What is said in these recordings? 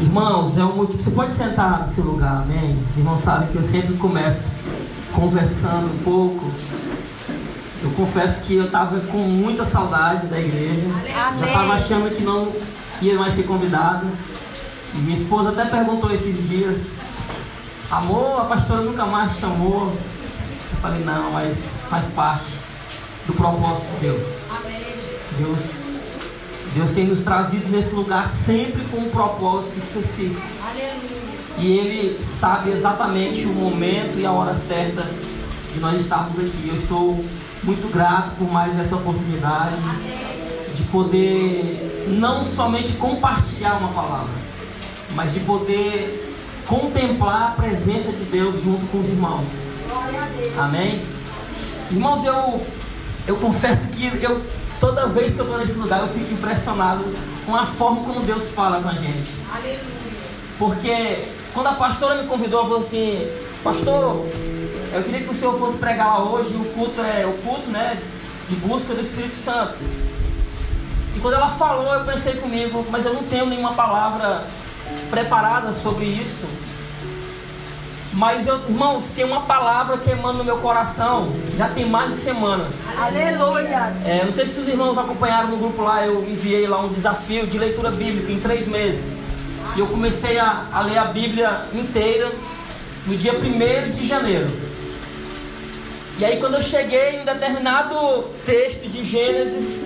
Irmãos, é um motivo. Você pode sentar no seu lugar, amém? Os irmãos sabem que eu sempre começo conversando um pouco. Eu confesso que eu estava com muita saudade da igreja. Amém. Já estava achando que não ia mais ser convidado. Minha esposa até perguntou esses dias: Amor, a pastora nunca mais chamou. Eu falei: Não, mas faz parte do propósito de Deus. Deus, Deus tem nos trazido nesse lugar sempre com um propósito específico. E Ele sabe exatamente o momento e a hora certa de nós estarmos aqui. Eu estou muito grato por mais essa oportunidade de poder não somente compartilhar uma palavra, mas de poder contemplar a presença de Deus junto com os irmãos. Amém? Irmãos, eu, eu confesso que eu, toda vez que eu estou nesse lugar eu fico impressionado com a forma como Deus fala com a gente. Porque quando a pastora me convidou, ela falou assim, pastor, eu queria que o senhor fosse pregar lá hoje, o culto é o culto, né? De busca do Espírito Santo. E quando ela falou, eu pensei comigo, mas eu não tenho nenhuma palavra preparada sobre isso. Mas eu, irmãos, tem uma palavra que emana no meu coração, já tem mais de semanas. Aleluia. É, não sei se os irmãos acompanharam no grupo lá, eu enviei lá um desafio de leitura bíblica em três meses. E eu comecei a, a ler a Bíblia inteira no dia 1 de janeiro. E aí quando eu cheguei em determinado texto de Gênesis,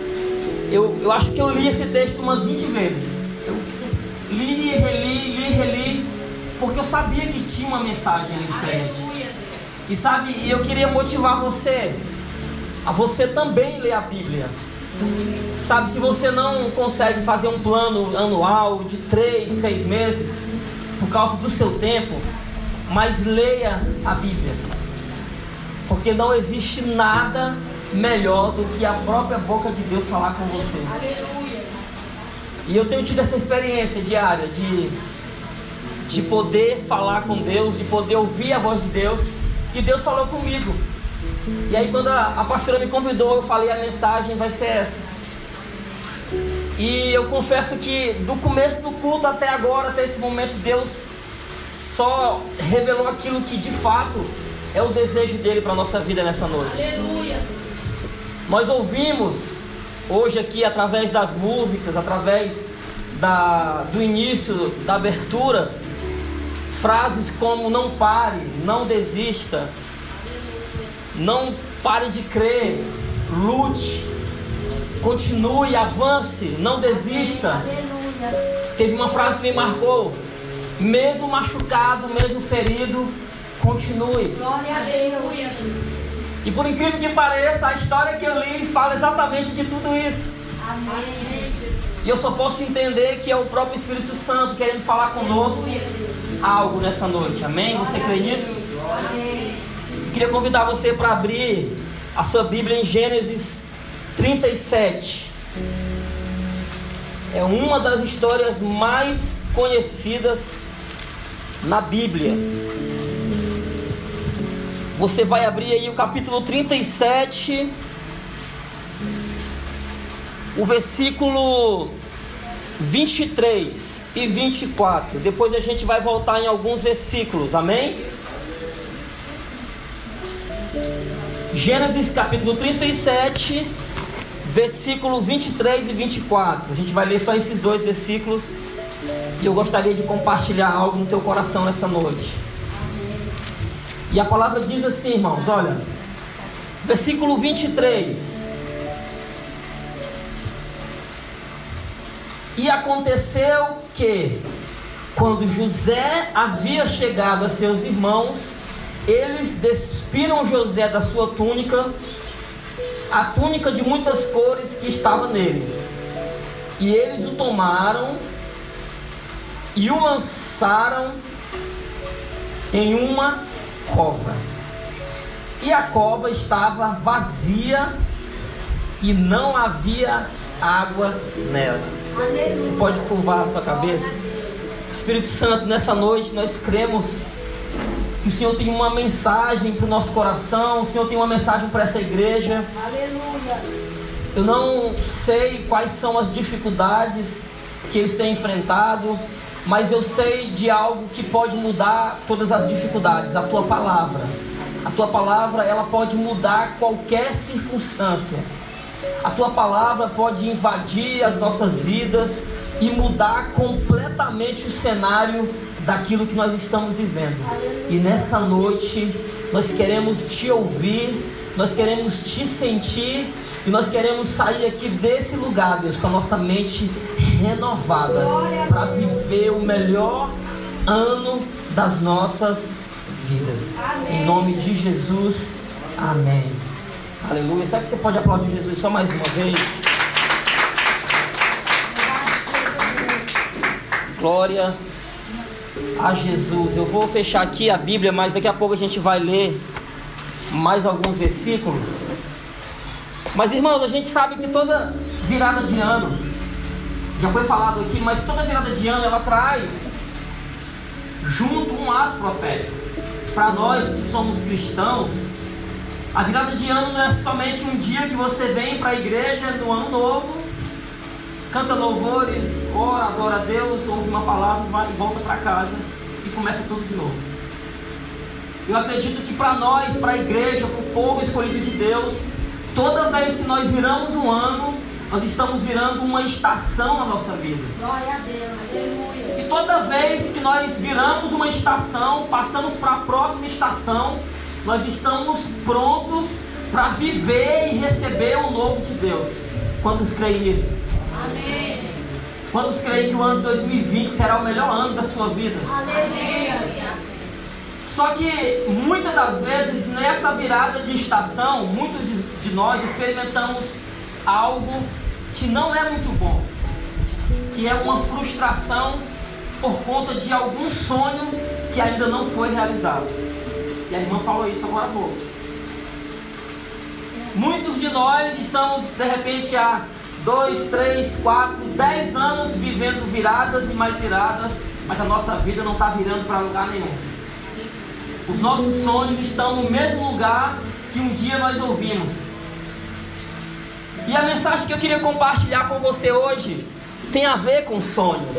eu, eu acho que eu li esse texto umas 20 vezes. Eu li, reli, li, reli, porque eu sabia que tinha uma mensagem ali diferente. E sabe, eu queria motivar você a você também ler a Bíblia. Sabe, se você não consegue fazer um plano anual de três, seis meses, por causa do seu tempo, mas leia a Bíblia. Porque não existe nada melhor do que a própria boca de Deus falar com você. E eu tenho tido essa experiência diária de, de poder falar com Deus, de poder ouvir a voz de Deus. E Deus falou comigo. E aí quando a, a pastora me convidou, eu falei a mensagem vai ser essa. E eu confesso que do começo do culto até agora, até esse momento, Deus só revelou aquilo que de fato é o desejo dele para a nossa vida nessa noite. Nós ouvimos hoje aqui através das músicas, através da, do início, da abertura, frases como não pare, não desista, não pare de crer, lute, continue, avance, não desista. Teve uma frase que me marcou: mesmo machucado, mesmo ferido, continue. Glória a Deus. E por incrível que pareça, a história que eu li fala exatamente de tudo isso. Amém. E eu só posso entender que é o próprio Espírito Santo querendo falar conosco algo nessa noite. Amém? Você crê nisso? Queria convidar você para abrir a sua Bíblia em Gênesis 37. É uma das histórias mais conhecidas na Bíblia. Você vai abrir aí o capítulo 37, o versículo 23 e 24. Depois a gente vai voltar em alguns versículos, amém? Gênesis capítulo 37, versículo 23 e 24. A gente vai ler só esses dois versículos e eu gostaria de compartilhar algo no teu coração nessa noite. E a palavra diz assim, irmãos, olha, versículo 23. E aconteceu que, quando José havia chegado a seus irmãos, eles despiram José da sua túnica, a túnica de muitas cores que estava nele. E eles o tomaram e o lançaram em uma cova. E a cova estava vazia e não havia água nela. Você pode curvar a sua cabeça? Espírito Santo, nessa noite nós cremos que o Senhor tem uma mensagem para o nosso coração, o Senhor tem uma mensagem para essa igreja. Aleluia. Eu não sei quais são as dificuldades que eles têm enfrentado, mas eu sei de algo que pode mudar todas as dificuldades, a tua palavra. A tua palavra, ela pode mudar qualquer circunstância. A tua palavra pode invadir as nossas vidas e mudar completamente o cenário daquilo que nós estamos vivendo. E nessa noite nós queremos te ouvir, nós queremos te sentir e nós queremos sair aqui desse lugar, Deus, com a nossa mente renovada para viver o melhor ano das nossas vidas. Em nome de Jesus, amém. Aleluia. Será que você pode aplaudir Jesus só mais uma vez? Glória a Jesus. Eu vou fechar aqui a Bíblia, mas daqui a pouco a gente vai ler mais alguns versículos. Mas irmãos, a gente sabe que toda virada de ano, já foi falado aqui, mas toda virada de ano ela traz junto um ato profético. Para nós que somos cristãos, a virada de ano não é somente um dia que você vem para a igreja no ano novo, canta louvores, ora, adora a Deus, ouve uma palavra, vai e volta para casa e começa tudo de novo. Eu acredito que para nós, para a igreja, para o povo escolhido de Deus, toda vez que nós viramos um ano, nós estamos virando uma estação na nossa vida. Glória a Deus. Aleluia. E toda vez que nós viramos uma estação, passamos para a próxima estação, nós estamos prontos para viver e receber o novo de Deus. Quantos creem nisso? Amém. Quantos creem que o ano de 2020 será o melhor ano da sua vida? Aleluia. Só que muitas das vezes nessa virada de estação, muitos de, de nós experimentamos algo que não é muito bom, que é uma frustração por conta de algum sonho que ainda não foi realizado. E a irmã falou isso agora há pouco. Muitos de nós estamos de repente há dois, três, quatro, dez anos vivendo viradas e mais viradas, mas a nossa vida não está virando para lugar nenhum. Os nossos sonhos estão no mesmo lugar que um dia nós ouvimos. E a mensagem que eu queria compartilhar com você hoje tem a ver com sonhos.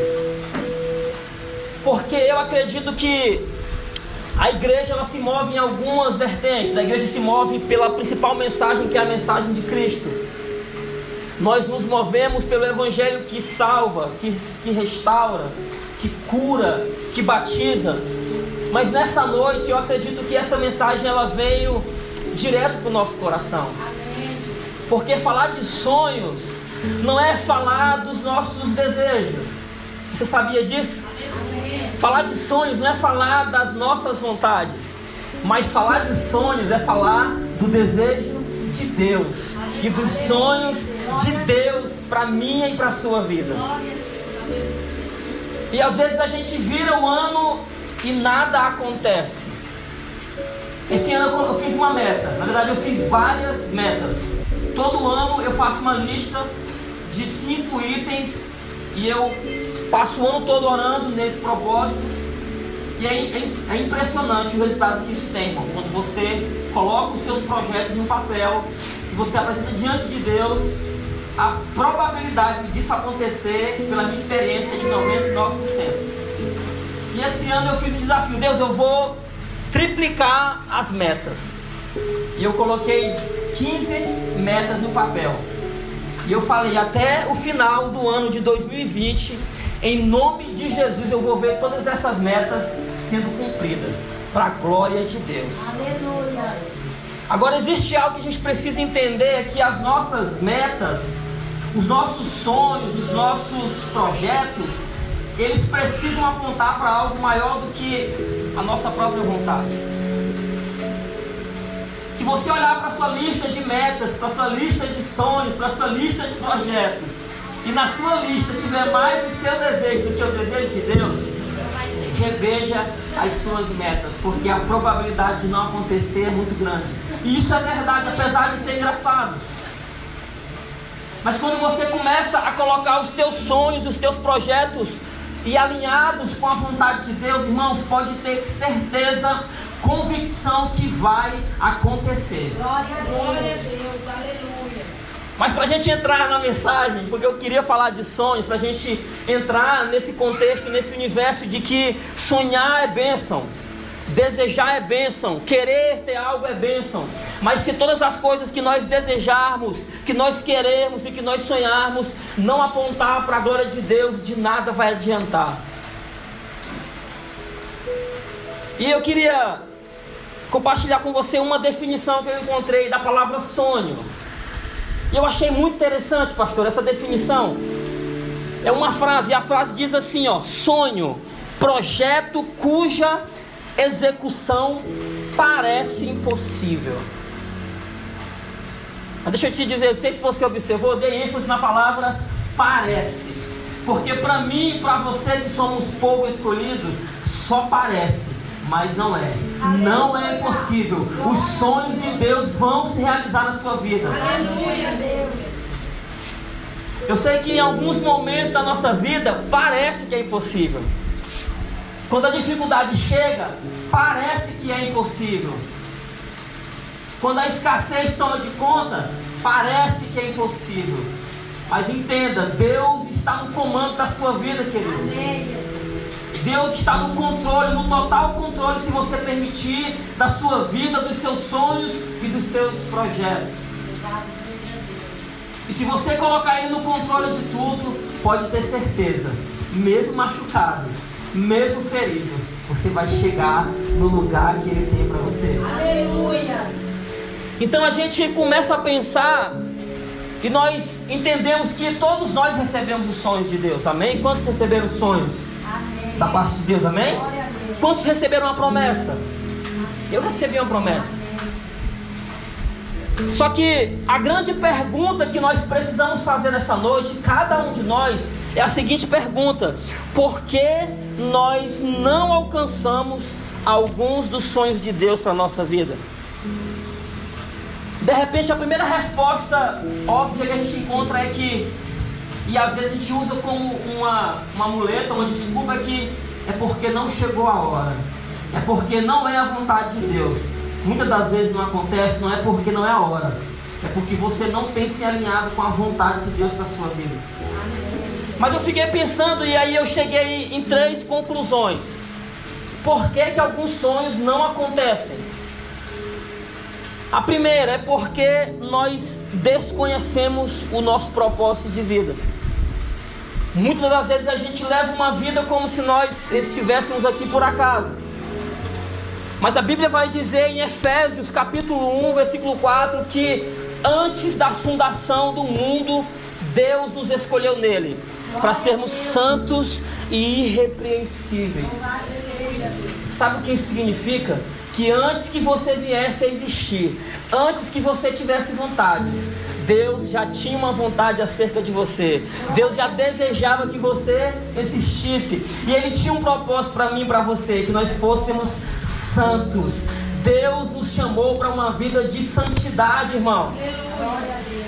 Porque eu acredito que a igreja ela se move em algumas vertentes. A igreja se move pela principal mensagem que é a mensagem de Cristo. Nós nos movemos pelo evangelho que salva, que, que restaura, que cura, que batiza. Mas nessa noite eu acredito que essa mensagem ela veio direto para o nosso coração. Porque falar de sonhos não é falar dos nossos desejos. Você sabia disso? Falar de sonhos não é falar das nossas vontades, mas falar de sonhos é falar do desejo de Deus e dos sonhos de Deus para minha e para sua vida. E às vezes a gente vira o ano e nada acontece. Esse ano eu fiz uma meta, na verdade eu fiz várias metas. Todo ano eu faço uma lista de cinco itens e eu passo o ano todo orando nesse propósito. E é, é, é, impressionante o resultado que isso tem, irmão. Quando você coloca os seus projetos no papel e você apresenta diante de Deus, a probabilidade disso acontecer, pela minha experiência, é de 99%. E esse ano eu fiz um desafio, Deus, eu vou triplicar as metas. E eu coloquei 15 metas no papel. E eu falei, até o final do ano de 2020, em nome de Jesus, eu vou ver todas essas metas sendo cumpridas, para a glória de Deus. Aleluia. Agora, existe algo que a gente precisa entender: que as nossas metas, os nossos sonhos, os nossos projetos, eles precisam apontar para algo maior do que a nossa própria vontade. Se você olhar para a sua lista de metas, para a sua lista de sonhos, para a sua lista de projetos, e na sua lista tiver mais o seu desejo do que o desejo de Deus, reveja as suas metas, porque a probabilidade de não acontecer é muito grande. E isso é verdade, apesar de ser engraçado. Mas quando você começa a colocar os teus sonhos, os teus projetos e alinhados com a vontade de Deus, irmãos, pode ter certeza, convicção que vai acontecer. Glória a Deus. Mas para a gente entrar na mensagem, porque eu queria falar de sonhos, para a gente entrar nesse contexto, nesse universo de que sonhar é bênção, desejar é bênção, querer ter algo é bênção. Mas se todas as coisas que nós desejarmos, que nós queremos e que nós sonharmos, não apontar para a glória de Deus, de nada vai adiantar. E eu queria compartilhar com você uma definição que eu encontrei da palavra sonho. E eu achei muito interessante, pastor, essa definição. É uma frase, e a frase diz assim, ó: sonho, projeto cuja execução parece impossível. Mas deixa eu te dizer, não sei se você observou, eu dei ênfase na palavra parece. Porque para mim e para você que somos povo escolhido, só parece mas não é. Não é impossível. Os sonhos de Deus vão se realizar na sua vida. Eu sei que em alguns momentos da nossa vida parece que é impossível. Quando a dificuldade chega, parece que é impossível. Quando a escassez toma de conta, parece que é impossível. Mas entenda, Deus está no comando da sua vida, querido. Amém. Deus está no controle, no total controle, se você permitir, da sua vida, dos seus sonhos e dos seus projetos. E se você colocar Ele no controle de tudo, pode ter certeza, mesmo machucado, mesmo ferido, você vai chegar no lugar que Ele tem para você. Aleluia! Então a gente começa a pensar e nós entendemos que todos nós recebemos os sonhos de Deus, amém? Quantos receberam sonhos? Da parte de Deus, amém? Quantos receberam uma promessa? Eu recebi uma promessa. Só que a grande pergunta que nós precisamos fazer nessa noite, cada um de nós, é a seguinte pergunta: por que nós não alcançamos alguns dos sonhos de Deus para a nossa vida? De repente, a primeira resposta óbvia que a gente encontra é que e às vezes a gente usa como uma, uma muleta, uma desculpa que é porque não chegou a hora. É porque não é a vontade de Deus. Muitas das vezes não acontece, não é porque não é a hora. É porque você não tem se alinhado com a vontade de Deus para sua vida. Mas eu fiquei pensando e aí eu cheguei em três conclusões. Por que, que alguns sonhos não acontecem? A primeira é porque nós desconhecemos o nosso propósito de vida. Muitas das vezes a gente leva uma vida como se nós estivéssemos aqui por acaso. Mas a Bíblia vai dizer em Efésios capítulo 1, versículo 4, que antes da fundação do mundo, Deus nos escolheu nele para sermos santos e irrepreensíveis. Sabe o que isso significa? Que antes que você viesse a existir, antes que você tivesse vontades, Deus já tinha uma vontade acerca de você. Deus já desejava que você existisse. E Ele tinha um propósito para mim e para você: que nós fôssemos santos. Deus nos chamou para uma vida de santidade, irmão.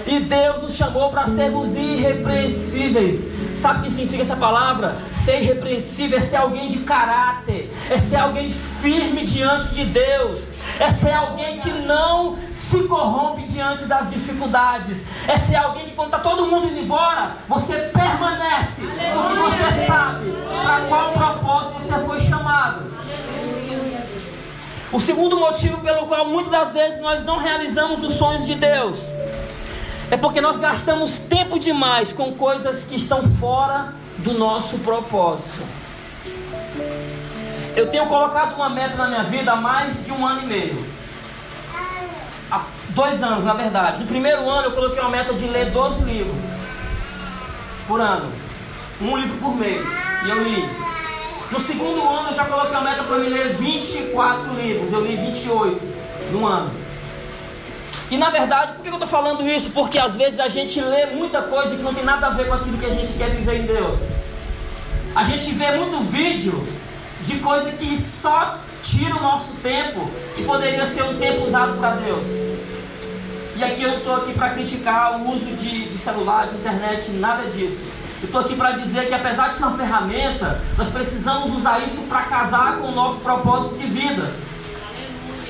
E Deus nos chamou para sermos irrepreensíveis. Sabe o que significa essa palavra? Ser irrepreensível é ser alguém de caráter, é ser alguém firme diante de Deus é ser alguém que não se corrompe diante das dificuldades, é ser alguém que quando está todo mundo indo embora, você permanece, porque você sabe para qual propósito você foi chamado. O segundo motivo pelo qual muitas das vezes nós não realizamos os sonhos de Deus é porque nós gastamos tempo demais com coisas que estão fora do nosso propósito. Eu tenho colocado uma meta na minha vida há mais de um ano e meio. Há dois anos, na verdade. No primeiro ano eu coloquei uma meta de ler 12 livros por ano. Um livro por mês. E eu li. No segundo ano eu já coloquei uma meta para me ler 24 livros. Eu li 28 no ano. E na verdade, por que eu estou falando isso? Porque às vezes a gente lê muita coisa que não tem nada a ver com aquilo que a gente quer viver em Deus. A gente vê muito vídeo de coisa que só tira o nosso tempo, que poderia ser um tempo usado para Deus. E aqui eu não estou aqui para criticar o uso de, de celular, de internet, nada disso. Eu estou aqui para dizer que apesar de ser uma ferramenta, nós precisamos usar isso para casar com o nosso propósito de vida.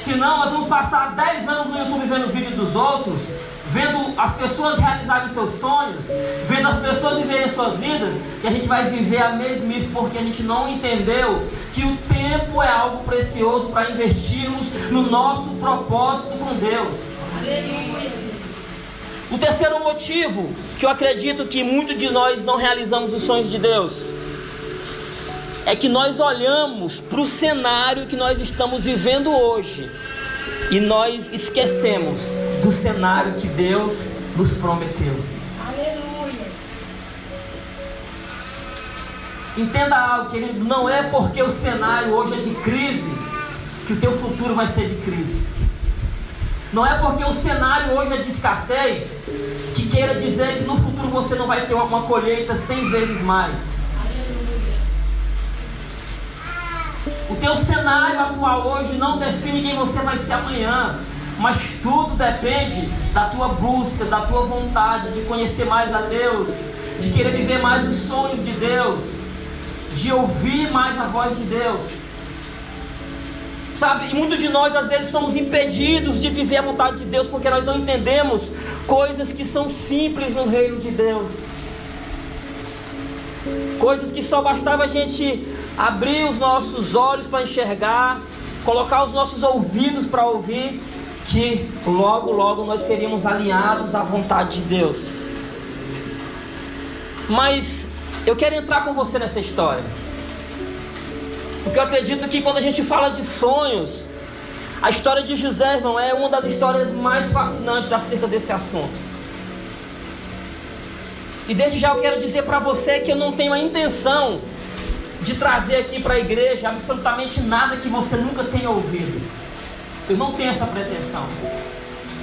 Senão nós vamos passar 10 anos no YouTube vendo vídeo dos outros vendo as pessoas realizarem seus sonhos, vendo as pessoas viverem suas vidas, que a gente vai viver a mesmice porque a gente não entendeu que o tempo é algo precioso para investirmos no nosso propósito com Deus. O terceiro motivo que eu acredito que muitos de nós não realizamos os sonhos de Deus é que nós olhamos para o cenário que nós estamos vivendo hoje e nós esquecemos do cenário que Deus nos prometeu. Aleluia. Entenda algo, querido, não é porque o cenário hoje é de crise que o teu futuro vai ser de crise. Não é porque o cenário hoje é de escassez que queira dizer que no futuro você não vai ter uma, uma colheita cem vezes mais. O teu cenário atual hoje não define quem você vai ser amanhã, mas tudo depende da tua busca, da tua vontade de conhecer mais a Deus, de querer viver mais os sonhos de Deus, de ouvir mais a voz de Deus. Sabe, e muitos de nós às vezes somos impedidos de viver a vontade de Deus porque nós não entendemos coisas que são simples no reino de Deus. Coisas que só bastava a gente abrir os nossos olhos para enxergar, colocar os nossos ouvidos para ouvir, que logo, logo nós seríamos alinhados à vontade de Deus. Mas eu quero entrar com você nessa história. Porque eu acredito que quando a gente fala de sonhos, a história de José, irmão, é uma das histórias mais fascinantes acerca desse assunto. E desde já eu quero dizer para você que eu não tenho a intenção de trazer aqui para a igreja absolutamente nada que você nunca tenha ouvido. Eu não tenho essa pretensão.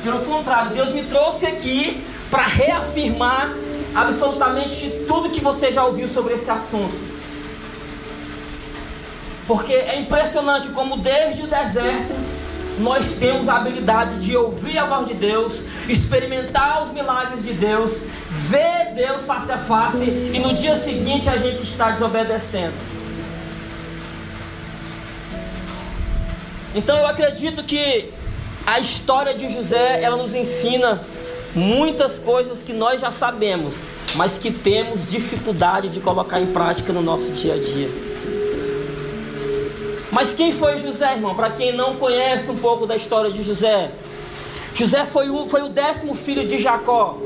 Pelo contrário, Deus me trouxe aqui para reafirmar absolutamente tudo que você já ouviu sobre esse assunto. Porque é impressionante como desde o deserto nós temos a habilidade de ouvir a voz de Deus, experimentar os milagres de Deus, ver Deus face a face e no dia seguinte a gente está desobedecendo. Então eu acredito que a história de José, ela nos ensina muitas coisas que nós já sabemos, mas que temos dificuldade de colocar em prática no nosso dia a dia. Mas quem foi José, irmão? Para quem não conhece um pouco da história de José, José foi o, foi o décimo filho de Jacó.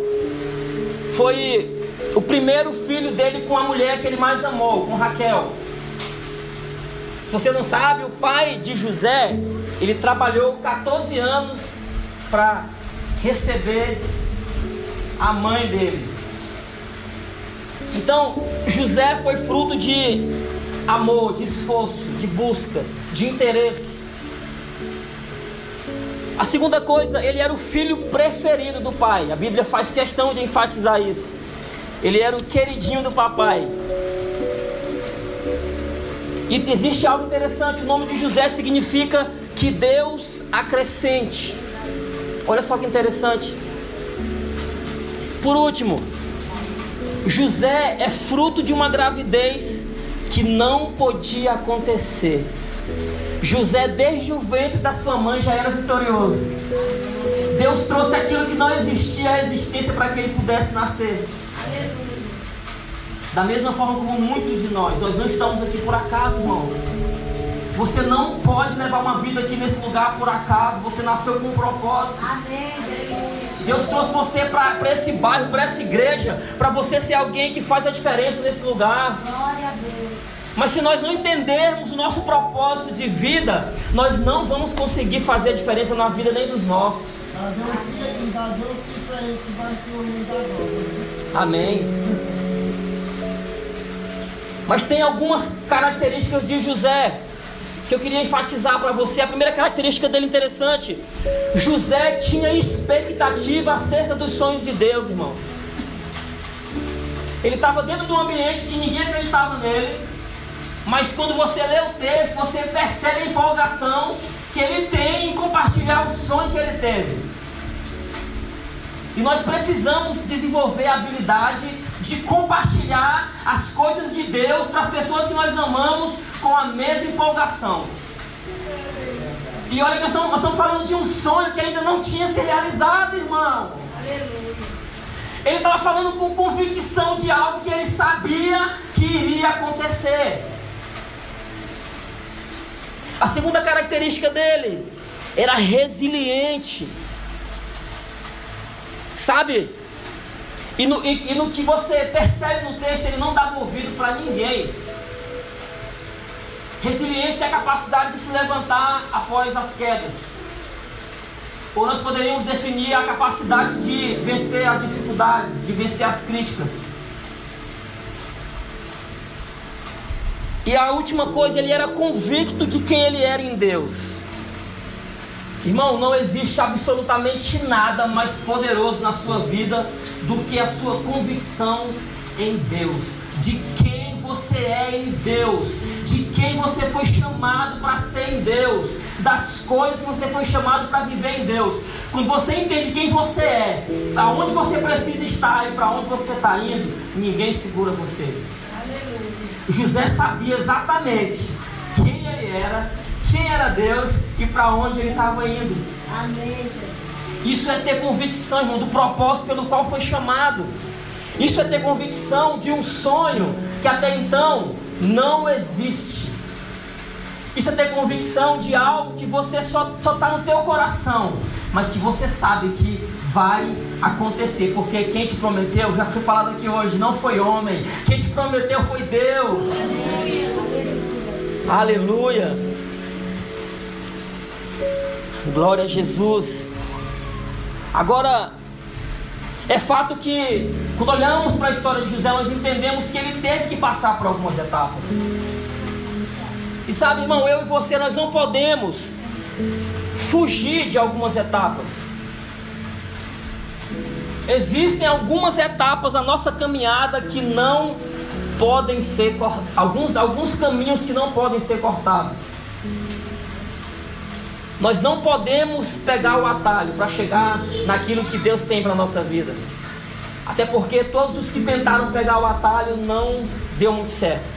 Foi o primeiro filho dele com a mulher que ele mais amou, com Raquel. Você não sabe, o pai de José, ele trabalhou 14 anos para receber a mãe dele. Então, José foi fruto de amor, de esforço, de busca, de interesse. A segunda coisa, ele era o filho preferido do pai. A Bíblia faz questão de enfatizar isso. Ele era o queridinho do papai. E existe algo interessante: o nome de José significa que Deus acrescente. Olha só que interessante. Por último, José é fruto de uma gravidez que não podia acontecer. José, desde o ventre da sua mãe, já era vitorioso. Deus trouxe aquilo que não existia à existência para que ele pudesse nascer. Da mesma forma como muitos de nós, nós não estamos aqui por acaso, irmão. Você não pode levar uma vida aqui nesse lugar por acaso. Você nasceu com um propósito. Amém, Deus trouxe você para esse bairro, para essa igreja, para você ser alguém que faz a diferença nesse lugar. Glória a Deus. Mas se nós não entendermos o nosso propósito de vida, nós não vamos conseguir fazer a diferença na vida nem dos nossos. Amém. Mas tem algumas características de José que eu queria enfatizar para você. A primeira característica dele interessante: José tinha expectativa acerca dos sonhos de Deus, irmão. Ele estava dentro de um ambiente que ninguém acreditava nele. Mas quando você lê o texto, você percebe a empolgação que ele tem em compartilhar o sonho que ele teve. E nós precisamos desenvolver a habilidade de compartilhar as coisas de Deus para as pessoas que nós amamos com a mesma empolgação. E olha que nós estamos, nós estamos falando de um sonho que ainda não tinha se realizado, irmão. Ele estava falando com convicção de algo que ele sabia que iria acontecer. A segunda característica dele era resiliente. Sabe? E no, e, e no que você percebe no texto, ele não dava ouvido para ninguém. Resiliência é a capacidade de se levantar após as quedas. Ou nós poderíamos definir a capacidade de vencer as dificuldades, de vencer as críticas. E a última coisa, ele era convicto de quem ele era em Deus. Irmão, não existe absolutamente nada mais poderoso na sua vida do que a sua convicção em Deus, de quem você é em Deus, de quem você foi chamado para ser em Deus, das coisas que você foi chamado para viver em Deus. Quando você entende quem você é, aonde você precisa estar e para onde você está indo, ninguém segura você. Aleluia. José sabia exatamente quem ele era quem era Deus e para onde ele estava indo. Amém, Isso é ter convicção, irmão, do propósito pelo qual foi chamado. Isso é ter convicção de um sonho que até então não existe. Isso é ter convicção de algo que você só está no teu coração, mas que você sabe que vai acontecer, porque quem te prometeu, já foi falado aqui hoje, não foi homem, quem te prometeu foi Deus. Aleluia. Aleluia. Glória a Jesus. Agora, é fato que, quando olhamos para a história de José, nós entendemos que ele teve que passar por algumas etapas. E sabe, irmão, eu e você, nós não podemos fugir de algumas etapas. Existem algumas etapas na nossa caminhada que não podem ser alguns alguns caminhos que não podem ser cortados. Nós não podemos pegar o atalho para chegar naquilo que Deus tem para a nossa vida. Até porque todos os que tentaram pegar o atalho não deu muito certo.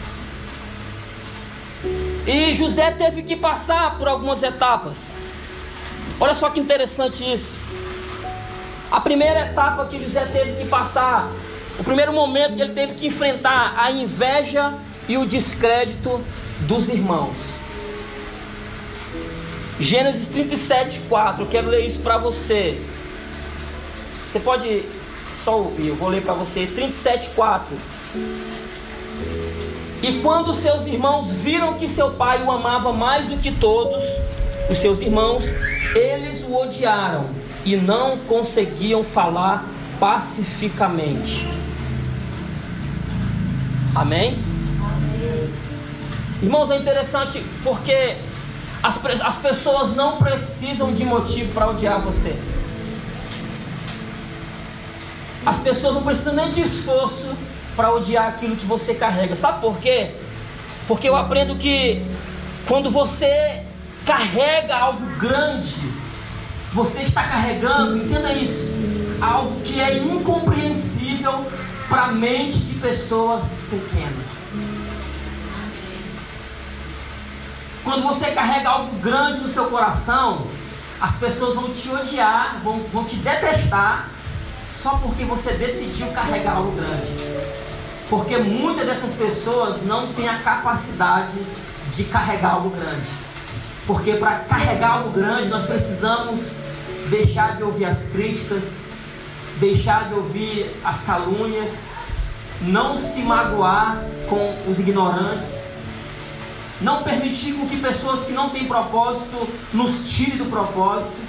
E José teve que passar por algumas etapas. Olha só que interessante isso. A primeira etapa que José teve que passar, o primeiro momento que ele teve que enfrentar a inveja e o descrédito dos irmãos. Gênesis 37, 4. Eu quero ler isso para você. Você pode só ouvir, eu vou ler para você. 37, 4. E quando seus irmãos viram que seu pai o amava mais do que todos os seus irmãos, eles o odiaram e não conseguiam falar pacificamente. Amém? Amém. Irmãos, é interessante porque as, as pessoas não precisam de motivo para odiar você. As pessoas não precisam nem de esforço para odiar aquilo que você carrega. Sabe por quê? Porque eu aprendo que quando você carrega algo grande, você está carregando, entenda isso, algo que é incompreensível para a mente de pessoas pequenas. Quando você carrega algo grande no seu coração, as pessoas vão te odiar, vão, vão te detestar, só porque você decidiu carregar algo grande. Porque muitas dessas pessoas não têm a capacidade de carregar algo grande. Porque para carregar algo grande nós precisamos deixar de ouvir as críticas, deixar de ouvir as calúnias, não se magoar com os ignorantes, não permitir com que pessoas que não têm propósito nos tire do propósito.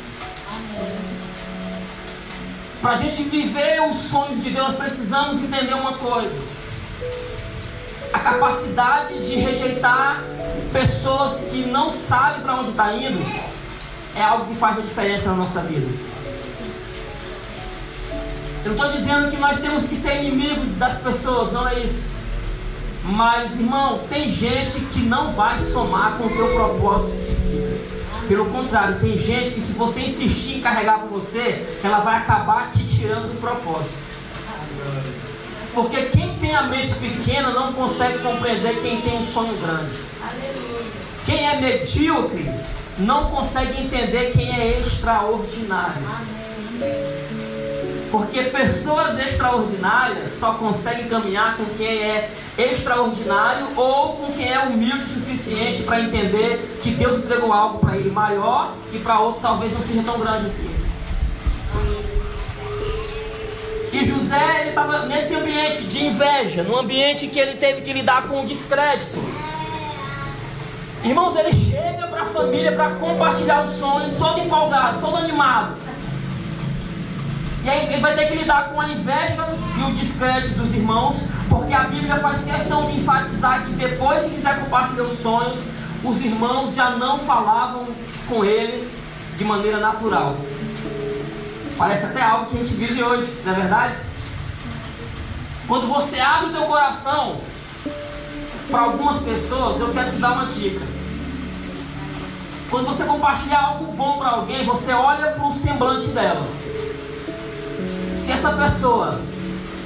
Para a gente viver os sonhos de Deus, precisamos entender uma coisa: a capacidade de rejeitar pessoas que não sabem para onde está indo é algo que faz a diferença na nossa vida. Eu não estou dizendo que nós temos que ser inimigos das pessoas, não é isso. Mas, irmão, tem gente que não vai somar com o teu propósito de vida. Pelo contrário, tem gente que se você insistir em carregar com você, ela vai acabar te tirando do propósito. Porque quem tem a mente pequena não consegue compreender quem tem um sonho grande. Quem é medíocre não consegue entender quem é extraordinário. Porque pessoas extraordinárias só conseguem caminhar com quem é extraordinário ou com quem é humilde o suficiente para entender que Deus entregou algo para ele maior e para outro talvez não seja tão grande assim. E José estava nesse ambiente de inveja, num ambiente que ele teve que lidar com o descrédito. Irmãos, ele chega para a família para compartilhar o sonho, todo empolgado, todo animado. Ele vai ter que lidar com a inveja e o descrédito dos irmãos, porque a Bíblia faz questão de enfatizar que depois que quiser compartilhar os sonhos, os irmãos já não falavam com ele de maneira natural. Parece até algo que a gente vive hoje, não é verdade? Quando você abre o teu coração para algumas pessoas, eu quero te dar uma dica. Quando você compartilhar algo bom para alguém, você olha para o semblante dela. Se essa pessoa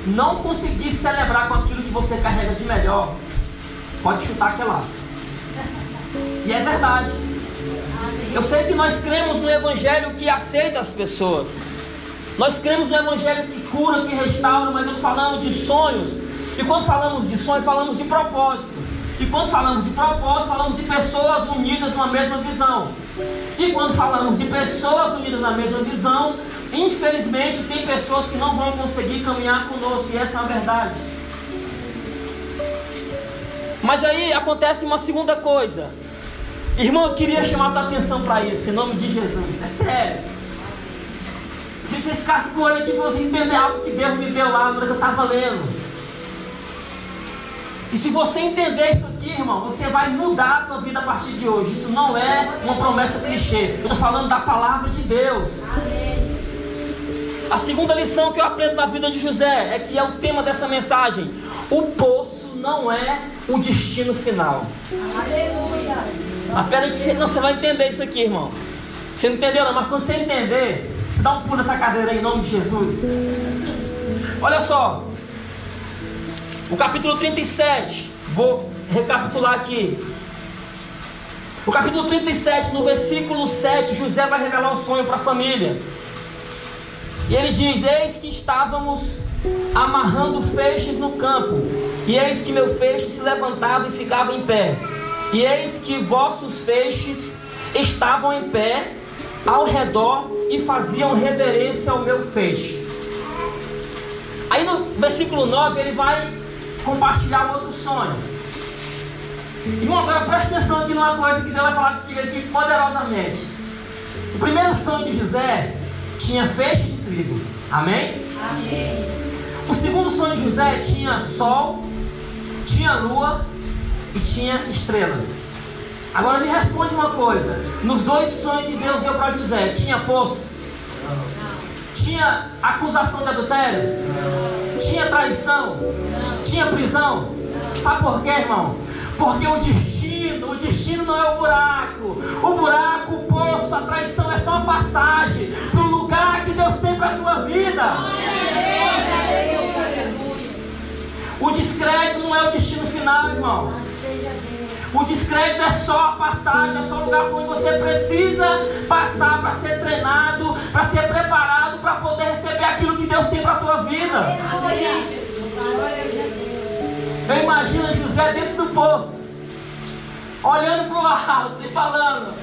não conseguir celebrar com aquilo que você carrega de melhor, pode chutar que laço. E é verdade. Eu sei que nós cremos no Evangelho que aceita as pessoas. Nós cremos no Evangelho que cura, que restaura, mas eu falamos de sonhos. E quando falamos de sonhos, falamos de propósito. E quando falamos de propósito, falamos de pessoas unidas numa mesma visão. E quando falamos de pessoas unidas na mesma visão, Infelizmente, tem pessoas que não vão conseguir caminhar conosco, e essa é a verdade. Mas aí acontece uma segunda coisa. Irmão, eu queria chamar a tua atenção para isso, em nome de Jesus. É sério. Queria que vocês ficassem olho aqui para você entender algo que Deus me deu lá que eu estava lendo. E se você entender isso aqui, irmão, você vai mudar a tua vida a partir de hoje. Isso não é uma promessa clichê. Eu estou falando da palavra de Deus. Amém. A segunda lição que eu aprendo na vida de José é que é o tema dessa mensagem. O poço não é o destino final. Aleluia. Apenas que você, não, você vai entender isso aqui, irmão. Você não entendeu, não, mas quando você entender, você dá um pulo nessa cadeira aí, em nome de Jesus. Olha só. O capítulo 37. Vou recapitular aqui. O capítulo 37, no versículo 7, José vai revelar o sonho para a família. E ele diz: Eis que estávamos amarrando feixes no campo, e eis que meu feixe se levantava e ficava em pé, e eis que vossos feixes estavam em pé ao redor e faziam reverência ao meu feixe. Aí no versículo 9 ele vai compartilhar outro sonho. Irmão, agora preste atenção aqui numa coisa que Deus vai falar contigo aqui poderosamente. O primeiro sonho de José tinha feixe de trigo. Amém? Amém. O segundo sonho de José tinha sol, tinha lua e tinha estrelas. Agora me responde uma coisa: nos dois sonhos que Deus deu para José, tinha poço? Tinha acusação de adultério? Tinha traição? Tinha prisão? Sabe por quê, irmão? Porque o destino, o destino não é o buraco. O buraco, o poço, a traição é só uma passagem para o lugar que Deus tem para a tua vida. O descrédito não é o destino final, irmão. O descrédito é só a passagem, é só o lugar onde você precisa passar para ser treinado, para ser preparado, para poder receber aquilo que Deus tem para a tua vida. Eu imagino José dentro do poço, olhando para o alto e falando: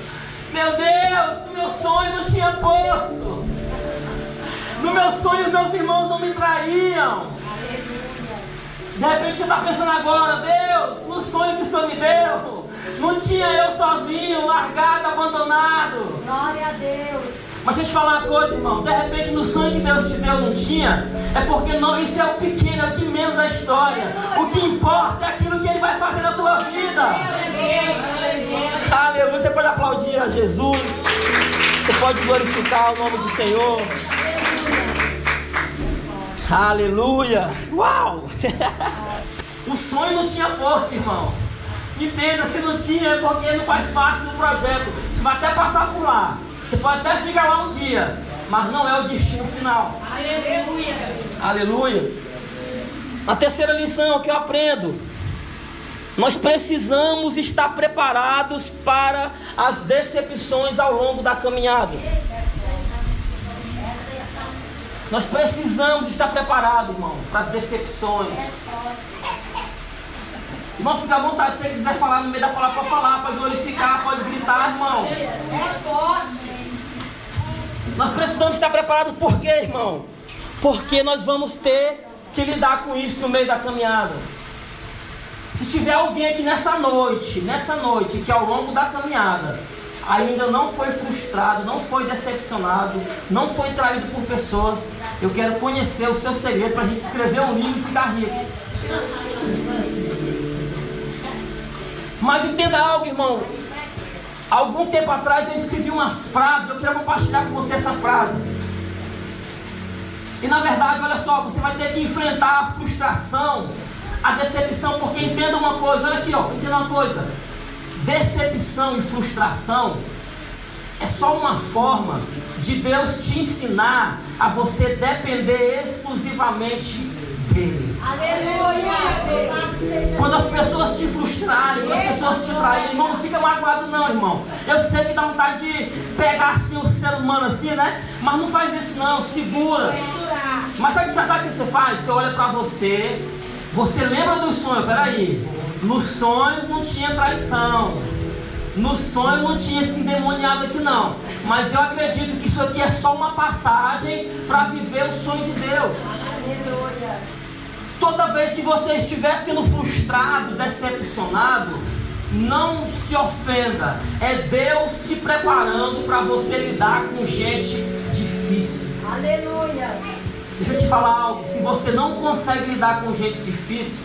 Meu Deus, no meu sonho não tinha poço. No meu sonho, meus irmãos não me traíam. De repente você está pensando agora, Deus, no sonho que o Senhor me deu, não tinha eu sozinho, largado, abandonado. Glória a Deus. Mas deixa eu te falar uma coisa, irmão. De repente, no sonho que Deus te deu não tinha. É porque não, isso é o pequeno, é o de menos da história. O que importa é aquilo que Ele vai fazer na tua vida. Aleluia. Você pode aplaudir a Jesus. Você pode glorificar o nome do Senhor. Aleluia. Uau! o sonho não tinha força, irmão. Entenda, se não tinha é porque não faz parte do projeto. Você vai até passar por lá. Você pode até chegar lá um dia, mas não é o destino final. Aleluia. Aleluia. A terceira lição que eu aprendo: nós precisamos estar preparados para as decepções ao longo da caminhada. Nós precisamos estar preparados, irmão, para as decepções. Irmão, fica à vontade. Se você quiser falar no meio da palavra, pode falar, pode glorificar, pode gritar, irmão. Nós precisamos estar preparados por quê, irmão? Porque nós vamos ter que lidar com isso no meio da caminhada. Se tiver alguém aqui nessa noite, nessa noite, que ao longo da caminhada ainda não foi frustrado, não foi decepcionado, não foi traído por pessoas, eu quero conhecer o seu segredo para a gente escrever um livro e ficar rico. Mas entenda algo, irmão. Algum tempo atrás eu escrevi uma frase, eu quero compartilhar com você essa frase. E na verdade, olha só, você vai ter que enfrentar a frustração, a decepção, porque entenda uma coisa, olha aqui, ó, entenda uma coisa. Decepção e frustração é só uma forma de Deus te ensinar a você depender exclusivamente dele. Aleluia! Quando as pessoas te frustrarem, quando as pessoas te traírem, irmão, não fica magoado não, irmão. Eu sei que dá vontade de pegar assim o ser humano assim, né? Mas não faz isso não, segura. Mas sabe, sabe o que você faz? Você olha para você, você lembra do sonho, peraí. Nos sonhos não tinha traição. No sonho não tinha esse endemoniado aqui não. Mas eu acredito que isso aqui é só uma passagem para viver o sonho de Deus. Aleluia. Toda vez que você estiver sendo frustrado, decepcionado, não se ofenda. É Deus te preparando para você lidar com gente difícil. Aleluia. Deixa eu te falar algo. Se você não consegue lidar com gente difícil,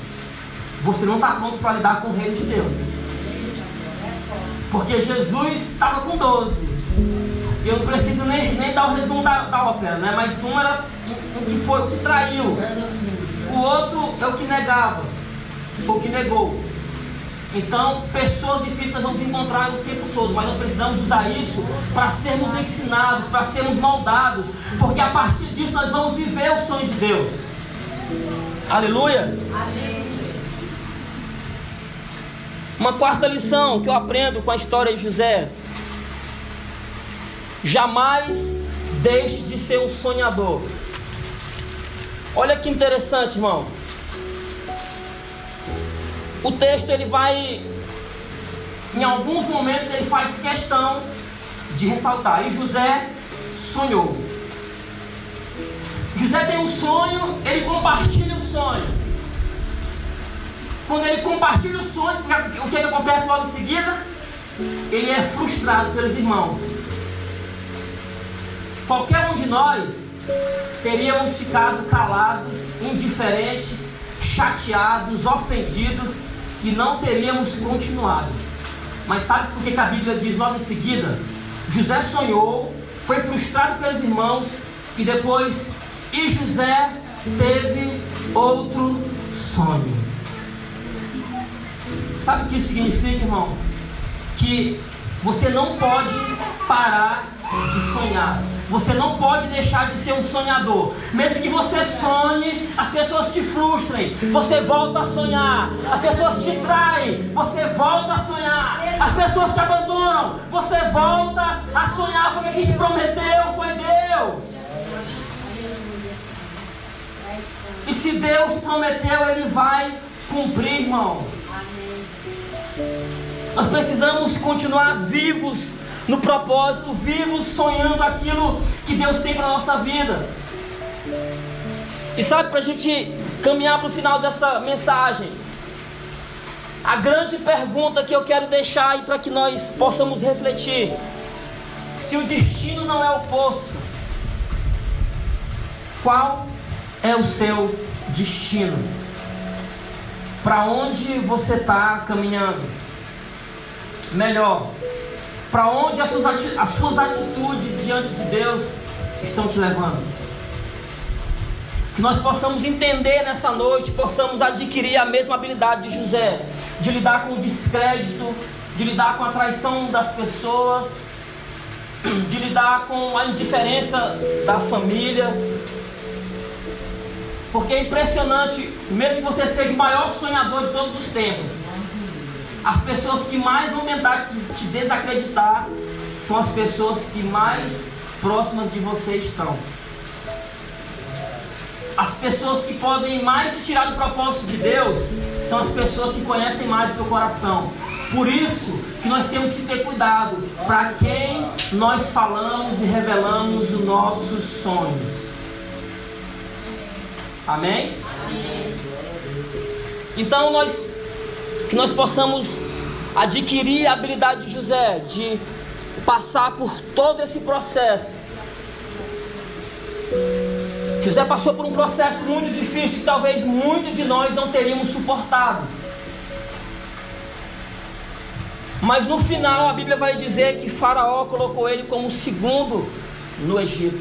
você não está pronto para lidar com o reino de Deus. Porque Jesus estava com 12. Eu não preciso nem, nem dar o resumo da, da ópera, né? Mas um era o que foi o que traiu. O outro é o que negava, foi o que negou. Então, pessoas difíceis nós vamos encontrar o tempo todo, mas nós precisamos usar isso para sermos ensinados, para sermos moldados, porque a partir disso nós vamos viver o sonho de Deus. Aleluia. Uma quarta lição que eu aprendo com a história de José: jamais deixe de ser um sonhador. Olha que interessante, irmão. O texto ele vai em alguns momentos ele faz questão de ressaltar. E José sonhou. José tem um sonho, ele compartilha o sonho. Quando ele compartilha o sonho, o que, é que acontece logo em seguida? Ele é frustrado pelos irmãos. Qualquer um de nós teríamos ficado calados, indiferentes, chateados, ofendidos e não teríamos continuado. Mas sabe por que a Bíblia diz logo em seguida? José sonhou, foi frustrado pelos irmãos e depois, e José teve outro sonho. Sabe o que isso significa, irmão? Que você não pode parar de sonhar. Você não pode deixar de ser um sonhador. Mesmo que você sonhe, as pessoas te frustrem. Você volta a sonhar. As pessoas te traem. Você volta a sonhar. As pessoas te abandonam. Você volta a sonhar. Porque quem te prometeu foi Deus. E se Deus prometeu, Ele vai cumprir, irmão. Nós precisamos continuar vivos no propósito, vivos sonhando aquilo que Deus tem para a nossa vida. E sabe, para a gente caminhar para o final dessa mensagem, a grande pergunta que eu quero deixar aí para que nós possamos refletir: se o destino não é o poço, qual é o seu destino? Para onde você está caminhando? Melhor, para onde as suas, as suas atitudes diante de Deus estão te levando? Que nós possamos entender nessa noite, possamos adquirir a mesma habilidade de José, de lidar com o descrédito, de lidar com a traição das pessoas, de lidar com a indiferença da família. Porque é impressionante, mesmo que você seja o maior sonhador de todos os tempos, as pessoas que mais vão tentar te, desacreditar são as pessoas que mais próximas de você estão. As pessoas que podem mais te tirar do propósito de Deus são as pessoas que conhecem mais o teu coração. Por isso que nós temos que ter cuidado para quem nós falamos e revelamos os nossos sonhos. Amém? Amém. Então nós que nós possamos adquirir a habilidade de José de passar por todo esse processo. José passou por um processo muito difícil que talvez muitos de nós não teríamos suportado. Mas no final a Bíblia vai dizer que Faraó colocou ele como segundo no Egito.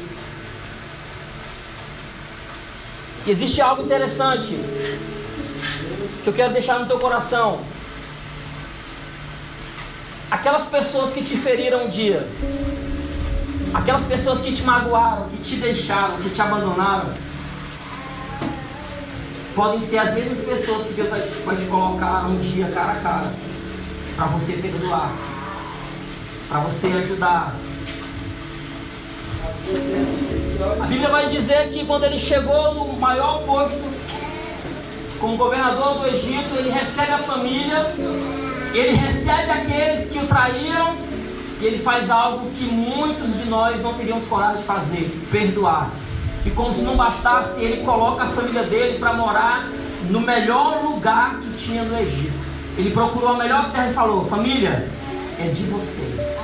E existe algo interessante que eu quero deixar no teu coração. Aquelas pessoas que te feriram um dia, aquelas pessoas que te magoaram, que te deixaram, que te abandonaram, podem ser as mesmas pessoas que Deus vai te colocar um dia cara a cara para você perdoar, para você ajudar. A Bíblia vai dizer que quando ele chegou no maior posto, como governador do Egito, ele recebe a família, ele recebe aqueles que o traíram, e ele faz algo que muitos de nós não teríamos coragem de fazer: perdoar. E como se não bastasse, ele coloca a família dele para morar no melhor lugar que tinha no Egito. Ele procurou a melhor terra e falou: Família, é de vocês.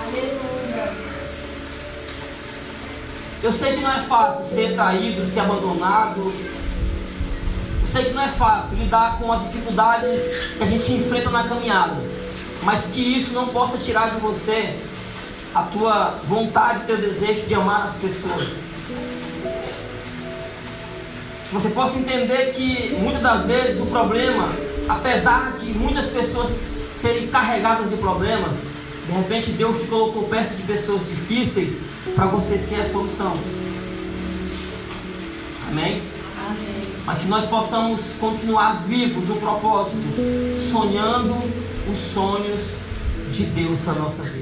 Eu sei que não é fácil ser traído, ser abandonado. Sei que não é fácil lidar com as dificuldades que a gente enfrenta na caminhada. Mas que isso não possa tirar de você a tua vontade, teu desejo de amar as pessoas. Que você possa entender que muitas das vezes o problema apesar de muitas pessoas serem carregadas de problemas, de repente Deus te colocou perto de pessoas difíceis para você ser a solução. Amém? Mas que nós possamos continuar vivos no propósito, sonhando os sonhos de Deus para nossa vida.